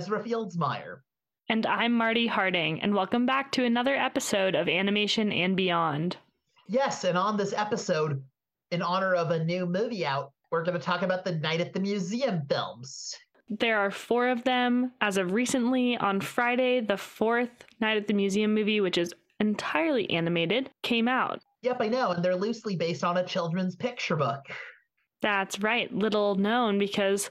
Ezra Fieldsmeyer. And I'm Marty Harding, and welcome back to another episode of Animation and Beyond. Yes, and on this episode, in honor of a new movie out, we're going to talk about the Night at the Museum films. There are four of them as of recently. On Friday, the fourth Night at the Museum movie, which is entirely animated, came out. Yep, I know, and they're loosely based on a children's picture book. That's right, little known because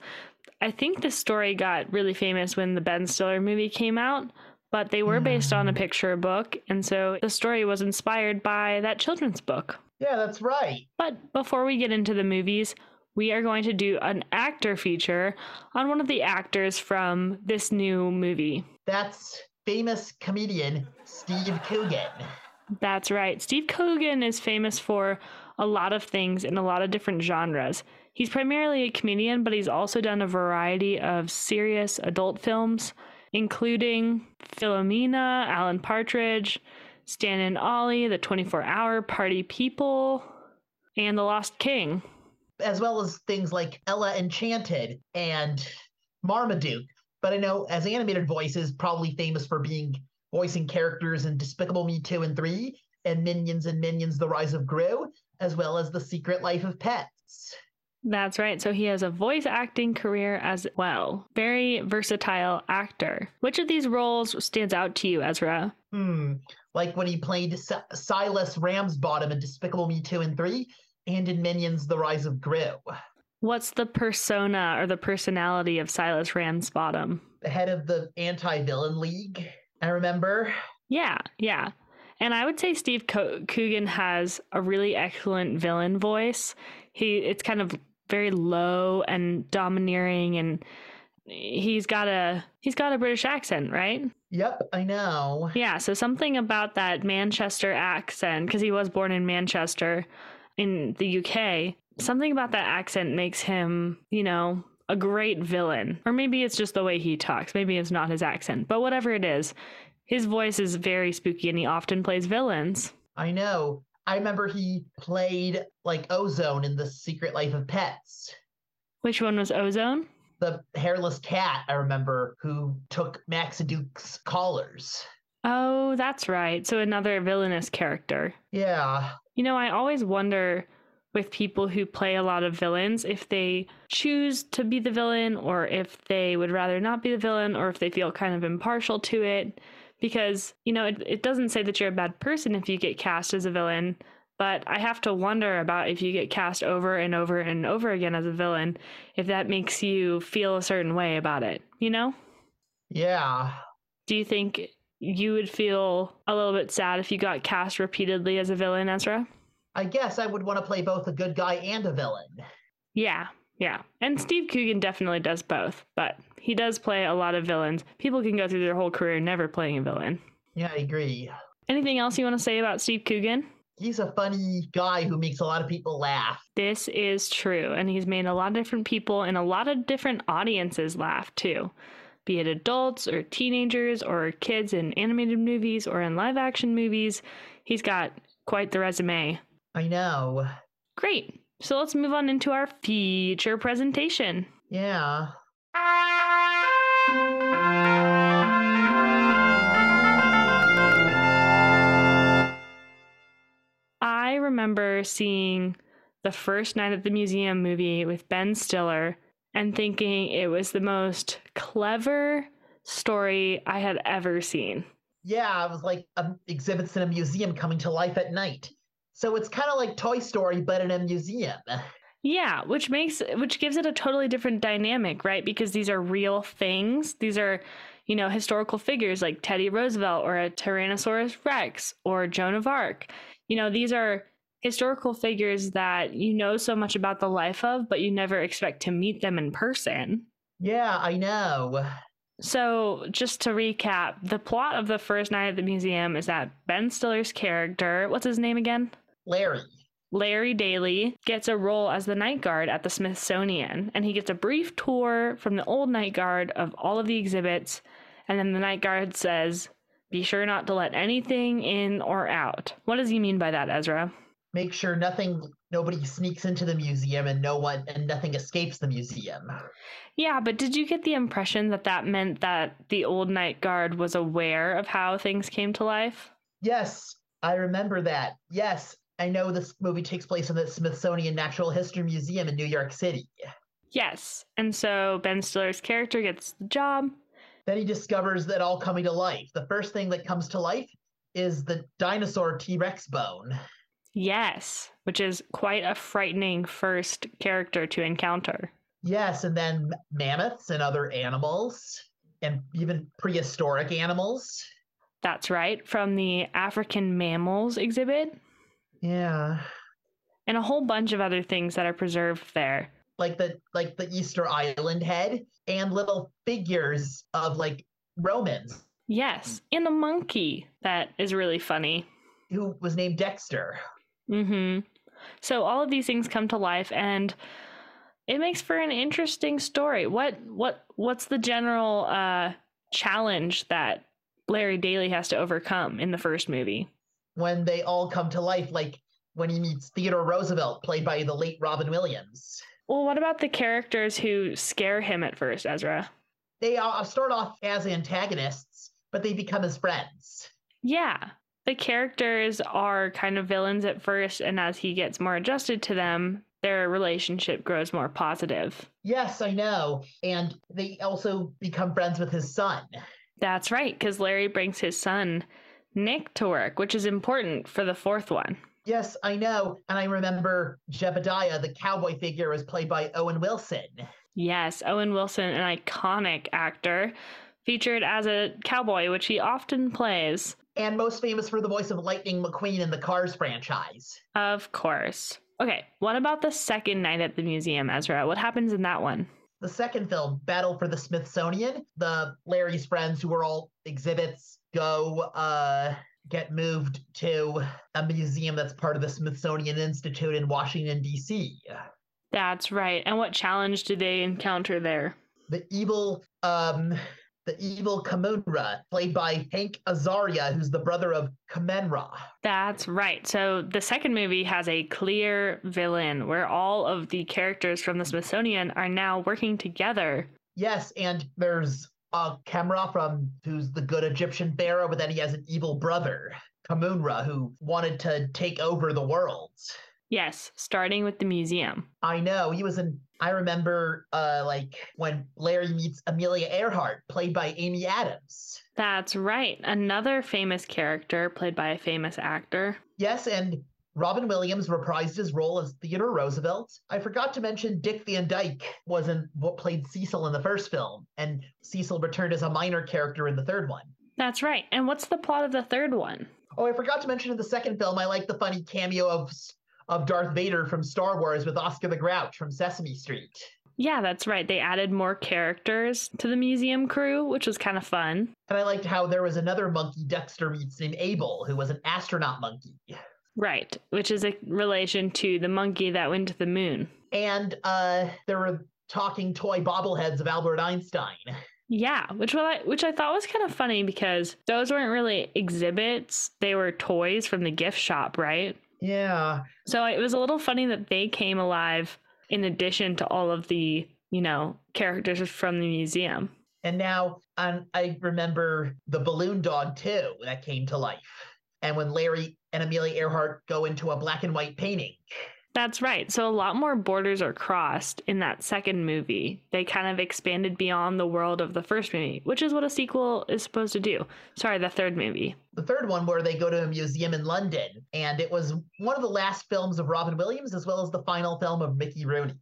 I think this story got really famous when the Ben Stiller movie came out, but they were based on a mm. picture book, and so the story was inspired by that children's book. Yeah, that's right. But before we get into the movies, we are going to do an actor feature on one of the actors from this new movie. That's famous comedian Steve Coogan. That's right. Steve Coogan is famous for a lot of things in a lot of different genres. He's primarily a comedian, but he's also done a variety of serious adult films, including Philomena, Alan Partridge, Stan and Ollie, The 24 Hour Party People, and The Lost King. As well as things like Ella Enchanted and Marmaduke. But I know as animated voices, probably famous for being voicing characters in Despicable Me 2 and 3 and Minions and Minions The Rise of Gru, as well as The Secret Life of Pets. That's right. So he has a voice acting career as well. Very versatile actor. Which of these roles stands out to you, Ezra? Hmm. Like when he played S- Silas Ramsbottom in Despicable Me 2 and 3 and in Minions The Rise of Gru. What's the persona or the personality of Silas Ramsbottom? The head of the anti villain league, I remember. Yeah, yeah. And I would say Steve Co- Coogan has a really excellent villain voice. He it's kind of very low and domineering and he's got a he's got a British accent, right? Yep, I know. Yeah, so something about that Manchester accent because he was born in Manchester in the UK. Something about that accent makes him, you know, a great villain. Or maybe it's just the way he talks. Maybe it's not his accent. But whatever it is, his voice is very spooky and he often plays villains. I know. I remember he played like Ozone in The Secret Life of Pets. Which one was Ozone? The hairless cat, I remember, who took Max Duke's collars. Oh, that's right. So another villainous character. Yeah. You know, I always wonder with people who play a lot of villains if they choose to be the villain or if they would rather not be the villain or if they feel kind of impartial to it because you know it, it doesn't say that you're a bad person if you get cast as a villain but i have to wonder about if you get cast over and over and over again as a villain if that makes you feel a certain way about it you know Yeah. do you think you would feel a little bit sad if you got cast repeatedly as a villain ezra I guess I would want to play both a good guy and a villain. yeah yeah and steve coogan definitely does both but he does play a lot of villains people can go through their whole career never playing a villain Yeah, I agree. anything else you want to say about steve coogan He's a funny guy who makes a lot of people laugh. This is true. And he's made a lot of different people and a lot of different audiences laugh too. Be it adults or teenagers or kids in animated movies or in live action movies. He's got quite the resume. I know. Great. So let's move on into our feature presentation. Yeah. I remember seeing the first night at the museum movie with Ben Stiller and thinking it was the most clever story I had ever seen. Yeah, it was like um, exhibits in a museum coming to life at night. So it's kind of like Toy Story, but in a museum. Yeah, which makes which gives it a totally different dynamic, right? Because these are real things. These are, you know, historical figures like Teddy Roosevelt or a Tyrannosaurus Rex or Joan of Arc. You know, these are historical figures that you know so much about the life of, but you never expect to meet them in person. Yeah, I know. So, just to recap, the plot of the first night at the museum is that Ben Stiller's character, what's his name again? Larry. Larry Daly gets a role as the night guard at the Smithsonian, and he gets a brief tour from the old night guard of all of the exhibits. And then the night guard says, Be sure not to let anything in or out. What does he mean by that, Ezra? Make sure nothing nobody sneaks into the museum and no one and nothing escapes the museum. Yeah, but did you get the impression that that meant that the old night guard was aware of how things came to life? Yes, I remember that. Yes, I know this movie takes place in the Smithsonian Natural History Museum in New York City. Yes. And so Ben Stiller's character gets the job. Then he discovers that all coming to life. The first thing that comes to life is the dinosaur T Rex bone. Yes, which is quite a frightening first character to encounter. Yes, and then mammoths and other animals, and even prehistoric animals. That's right, from the African mammals exhibit. Yeah. And a whole bunch of other things that are preserved there. Like the like the Easter Island head and little figures of like Romans. Yes, and a monkey that is really funny. Who was named Dexter. Mm-hmm. So all of these things come to life and it makes for an interesting story. What what what's the general uh challenge that Larry Daly has to overcome in the first movie? When they all come to life, like when he meets Theodore Roosevelt, played by the late Robin Williams. Well, what about the characters who scare him at first, Ezra? They uh, start off as antagonists, but they become his friends. Yeah. The characters are kind of villains at first, and as he gets more adjusted to them, their relationship grows more positive. Yes, I know. And they also become friends with his son. That's right, because Larry brings his son, Nick, to work, which is important for the fourth one. Yes, I know. And I remember Jebediah, the cowboy figure, was played by Owen Wilson. Yes, Owen Wilson, an iconic actor, featured as a cowboy, which he often plays. And most famous for the voice of Lightning McQueen in the Cars franchise. Of course. Okay, what about the second night at the museum, Ezra? What happens in that one? The second film, Battle for the Smithsonian, the Larry's friends who are all exhibits go uh get moved to a museum that's part of the Smithsonian Institute in Washington D.C. That's right. And what challenge do they encounter there? The evil um the evil Kahmunrah, played by Hank Azaria, who's the brother of Kamenra. That's right. So the second movie has a clear villain where all of the characters from the Smithsonian are now working together. Yes, and there's uh Kemra from who's the good Egyptian pharaoh, but then he has an evil brother, Kahmunrah, who wanted to take over the world. Yes, starting with the museum. I know. He was in I remember uh like when Larry meets Amelia Earhart, played by Amy Adams. That's right. Another famous character played by a famous actor. Yes, and Robin Williams reprised his role as Theodore Roosevelt. I forgot to mention Dick Van Dyke was in what played Cecil in the first film, and Cecil returned as a minor character in the third one. That's right. And what's the plot of the third one? Oh, I forgot to mention in the second film, I like the funny cameo of of Darth Vader from Star Wars with Oscar the Grouch from Sesame Street. Yeah, that's right. They added more characters to the museum crew, which was kind of fun. And I liked how there was another monkey Dexter meets named Abel, who was an astronaut monkey. Right, which is a relation to the monkey that went to the moon. And uh, there were talking toy bobbleheads of Albert Einstein. Yeah, which I which I thought was kind of funny because those weren't really exhibits; they were toys from the gift shop, right? Yeah. So it was a little funny that they came alive in addition to all of the, you know, characters from the museum. And now um, I remember the balloon dog too that came to life. And when Larry and Amelia Earhart go into a black and white painting. That's right. So a lot more borders are crossed in that second movie. They kind of expanded beyond the world of the first movie, which is what a sequel is supposed to do. Sorry, the third movie. The third one, where they go to a museum in London, and it was one of the last films of Robin Williams, as well as the final film of Mickey Rooney.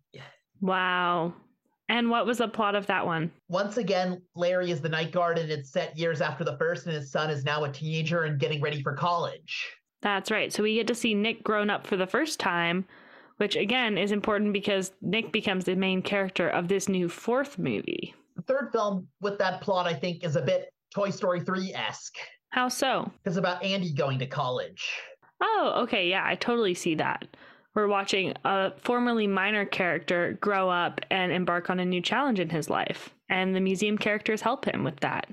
Wow. And what was the plot of that one? Once again, Larry is the night guard, and it's set years after the first, and his son is now a teenager and getting ready for college. That's right. So we get to see Nick grown up for the first time, which again is important because Nick becomes the main character of this new fourth movie. The third film with that plot, I think, is a bit Toy Story 3 esque. How so? It's about Andy going to college. Oh, okay. Yeah, I totally see that. We're watching a formerly minor character grow up and embark on a new challenge in his life. And the museum characters help him with that.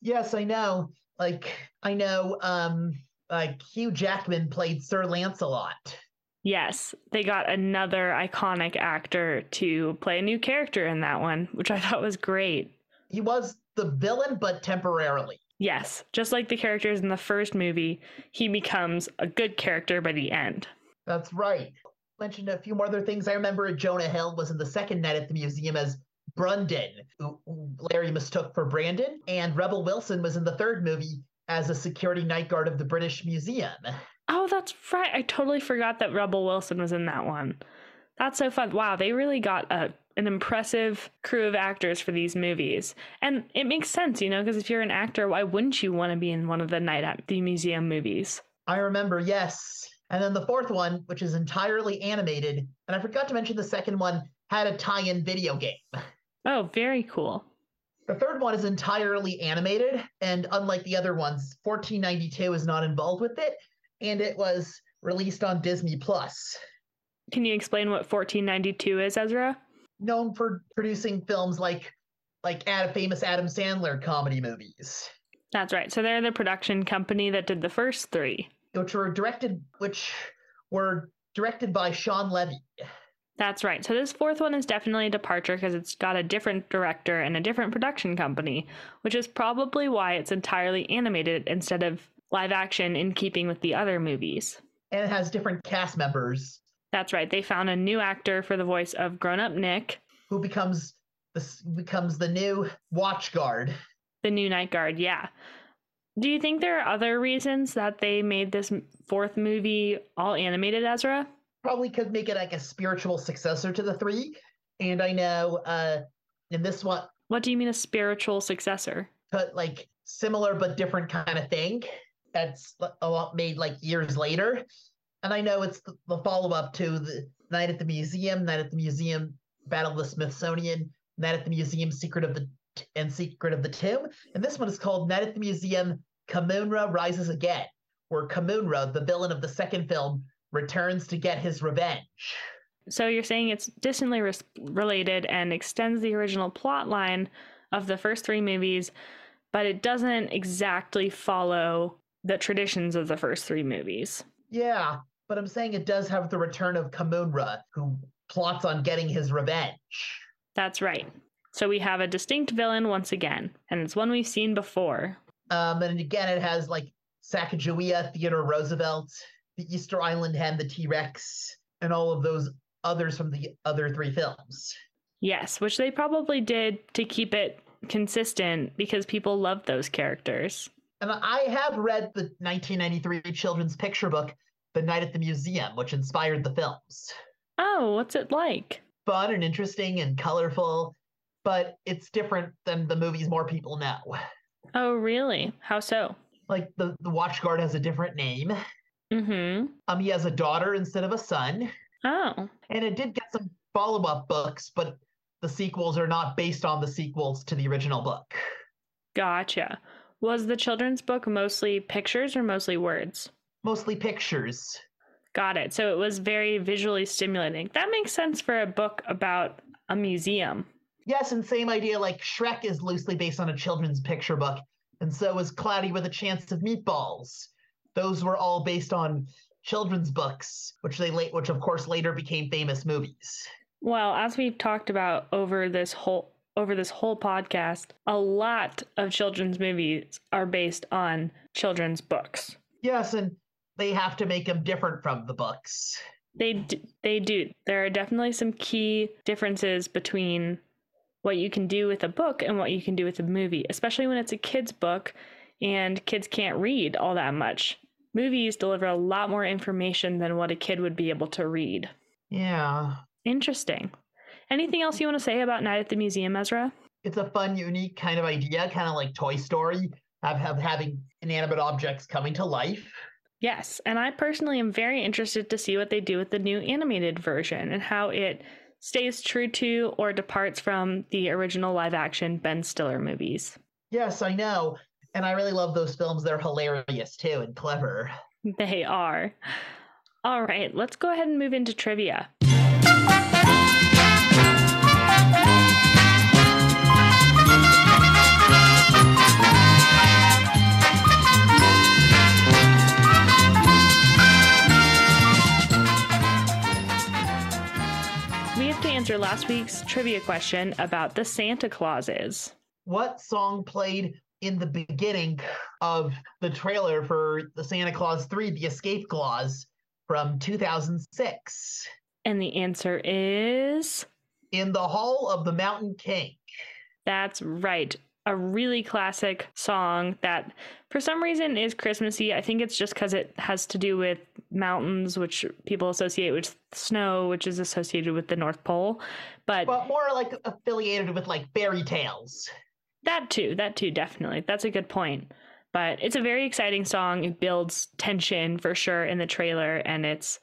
Yes, I know. Like, I know, um, like Hugh Jackman played Sir Lancelot. Yes, they got another iconic actor to play a new character in that one, which I thought was great. He was the villain, but temporarily. Yes, just like the characters in the first movie, he becomes a good character by the end. That's right. Mentioned a few more other things. I remember Jonah Hill was in the second night at the museum as Brundon, who Larry mistook for Brandon, and Rebel Wilson was in the third movie as a security night guard of the British Museum. Oh, that's right. I totally forgot that Rebel Wilson was in that one. That's so fun. Wow, they really got a an impressive crew of actors for these movies. And it makes sense, you know, because if you're an actor, why wouldn't you want to be in one of the Night at the Museum movies? I remember, yes. And then the fourth one, which is entirely animated, and I forgot to mention the second one had a tie in video game. Oh, very cool. The third one is entirely animated, and unlike the other ones, 1492 is not involved with it, and it was released on Disney Plus. Can you explain what 1492 is, Ezra? Known for producing films like like ad, famous Adam Sandler comedy movies. That's right. So they're the production company that did the first three, which were directed which were directed by Shawn Levy. That's right. So this fourth one is definitely a departure because it's got a different director and a different production company, which is probably why it's entirely animated instead of live action in keeping with the other movies. And it has different cast members. That's right. They found a new actor for the voice of grown-up Nick, who becomes the becomes the new watch guard. The new night guard, yeah. Do you think there are other reasons that they made this fourth movie all animated, Ezra? probably could make it like a spiritual successor to the three. And I know uh in this one What do you mean a spiritual successor? But like similar but different kind of thing that's a lot made like years later. And I know it's the, the follow-up to the Night at the Museum, Night at the Museum, Battle of the Smithsonian, Night at the Museum, Secret of the and Secret of the Tomb. And this one is called Night at the Museum, Kahmunrah Rises Again, where Kahmunrah, the villain of the second film, returns to get his revenge. So you're saying it's distantly re- related and extends the original plot line of the first three movies, but it doesn't exactly follow the traditions of the first three movies. Yeah, but I'm saying it does have the return of Kahmunrah, who plots on getting his revenge. That's right. So we have a distinct villain once again, and it's one we've seen before. Um, and again, it has like Sacagawea, Theodore Roosevelt, the Easter Island Hen, the T Rex, and all of those others from the other three films. Yes, which they probably did to keep it consistent because people love those characters. And I have read the 1993 children's picture book, The Night at the Museum, which inspired the films. Oh, what's it like? Fun and interesting and colorful, but it's different than the movies more people know. Oh, really? How so? Like the, the watch guard has a different name. Mm-hmm. Um, he has a daughter instead of a son. Oh. And it did get some follow-up books, but the sequels are not based on the sequels to the original book. Gotcha. Was the children's book mostly pictures or mostly words? Mostly pictures. Got it. So it was very visually stimulating. That makes sense for a book about a museum. Yes, and same idea like Shrek is loosely based on a children's picture book, and so is Cloudy with a Chance of Meatballs those were all based on children's books, which they late, which of course later became famous movies. Well, as we've talked about over this whole over this whole podcast, a lot of children's movies are based on children's books. Yes, and they have to make them different from the books. They d- they do. There are definitely some key differences between what you can do with a book and what you can do with a movie, especially when it's a kids book and kids can't read all that much movies deliver a lot more information than what a kid would be able to read. Yeah. Interesting. Anything else you want to say about Night at the Museum, Ezra? It's a fun, unique kind of idea, kind of like Toy Story, of, having inanimate objects coming to life. Yes, and I personally am very interested to see what they do with the new animated version and how it stays true to or departs from the original live action Ben Stiller movies. Yes, I know. And I really love those films. They're hilarious too and clever. They are. All right, let's go ahead and move into trivia. Answer last week's trivia question about the Santa Clauses. What song played in the beginning of the trailer for the Santa Claus 3, The Escape Clause from 2006? And the answer is In the Hall of the Mountain King. That's right. A really classic song that for some reason is Christmassy. I think it's just because it has to do with mountains, which people associate with snow, which is associated with the North Pole. But But more like affiliated with like fairy tales. that too, that too, definitely. That's a good point. But it's a very exciting song. It builds tension for sure in the trailer, and it's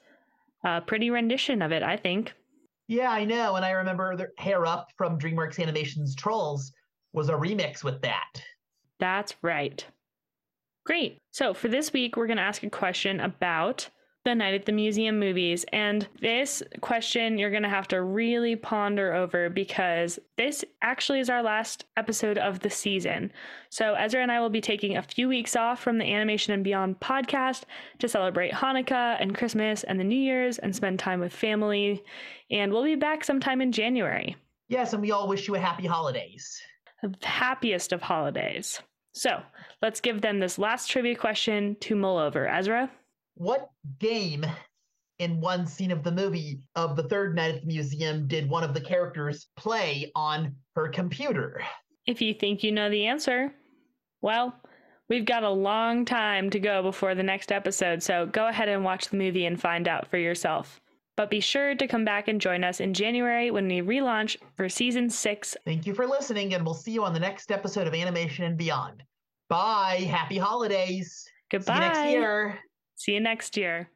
a pretty rendition of it, I think. Yeah, I know. And I remember the Hair Up from DreamWorks Animation's Trolls was a remix with that. That's right. Great. So for this week, we're going to ask a question about the Night at the Museum movies. And this question you're going to have to really ponder over because this actually is our last episode of the season. So Ezra and I will be taking a few weeks off from the Animation and Beyond podcast to celebrate Hanukkah and Christmas and the New Year's and spend time with family. And we'll be back sometime in January. Yes, and we all wish you a happy holidays. The happiest of holidays. So let's give them this last trivia question to mull over. Ezra? What game in one scene of the movie of the third night at the museum did one of the characters play on her computer? If you think you know the answer, well, we've got a long time to go before the next episode, so go ahead and watch the movie and find out for yourself. But be sure to come back and join us in January when we relaunch for season six. Thank you for listening, and we'll see you on the next episode of Animation and Beyond. Bye. Happy holidays. Goodbye. See you next year. See you next year.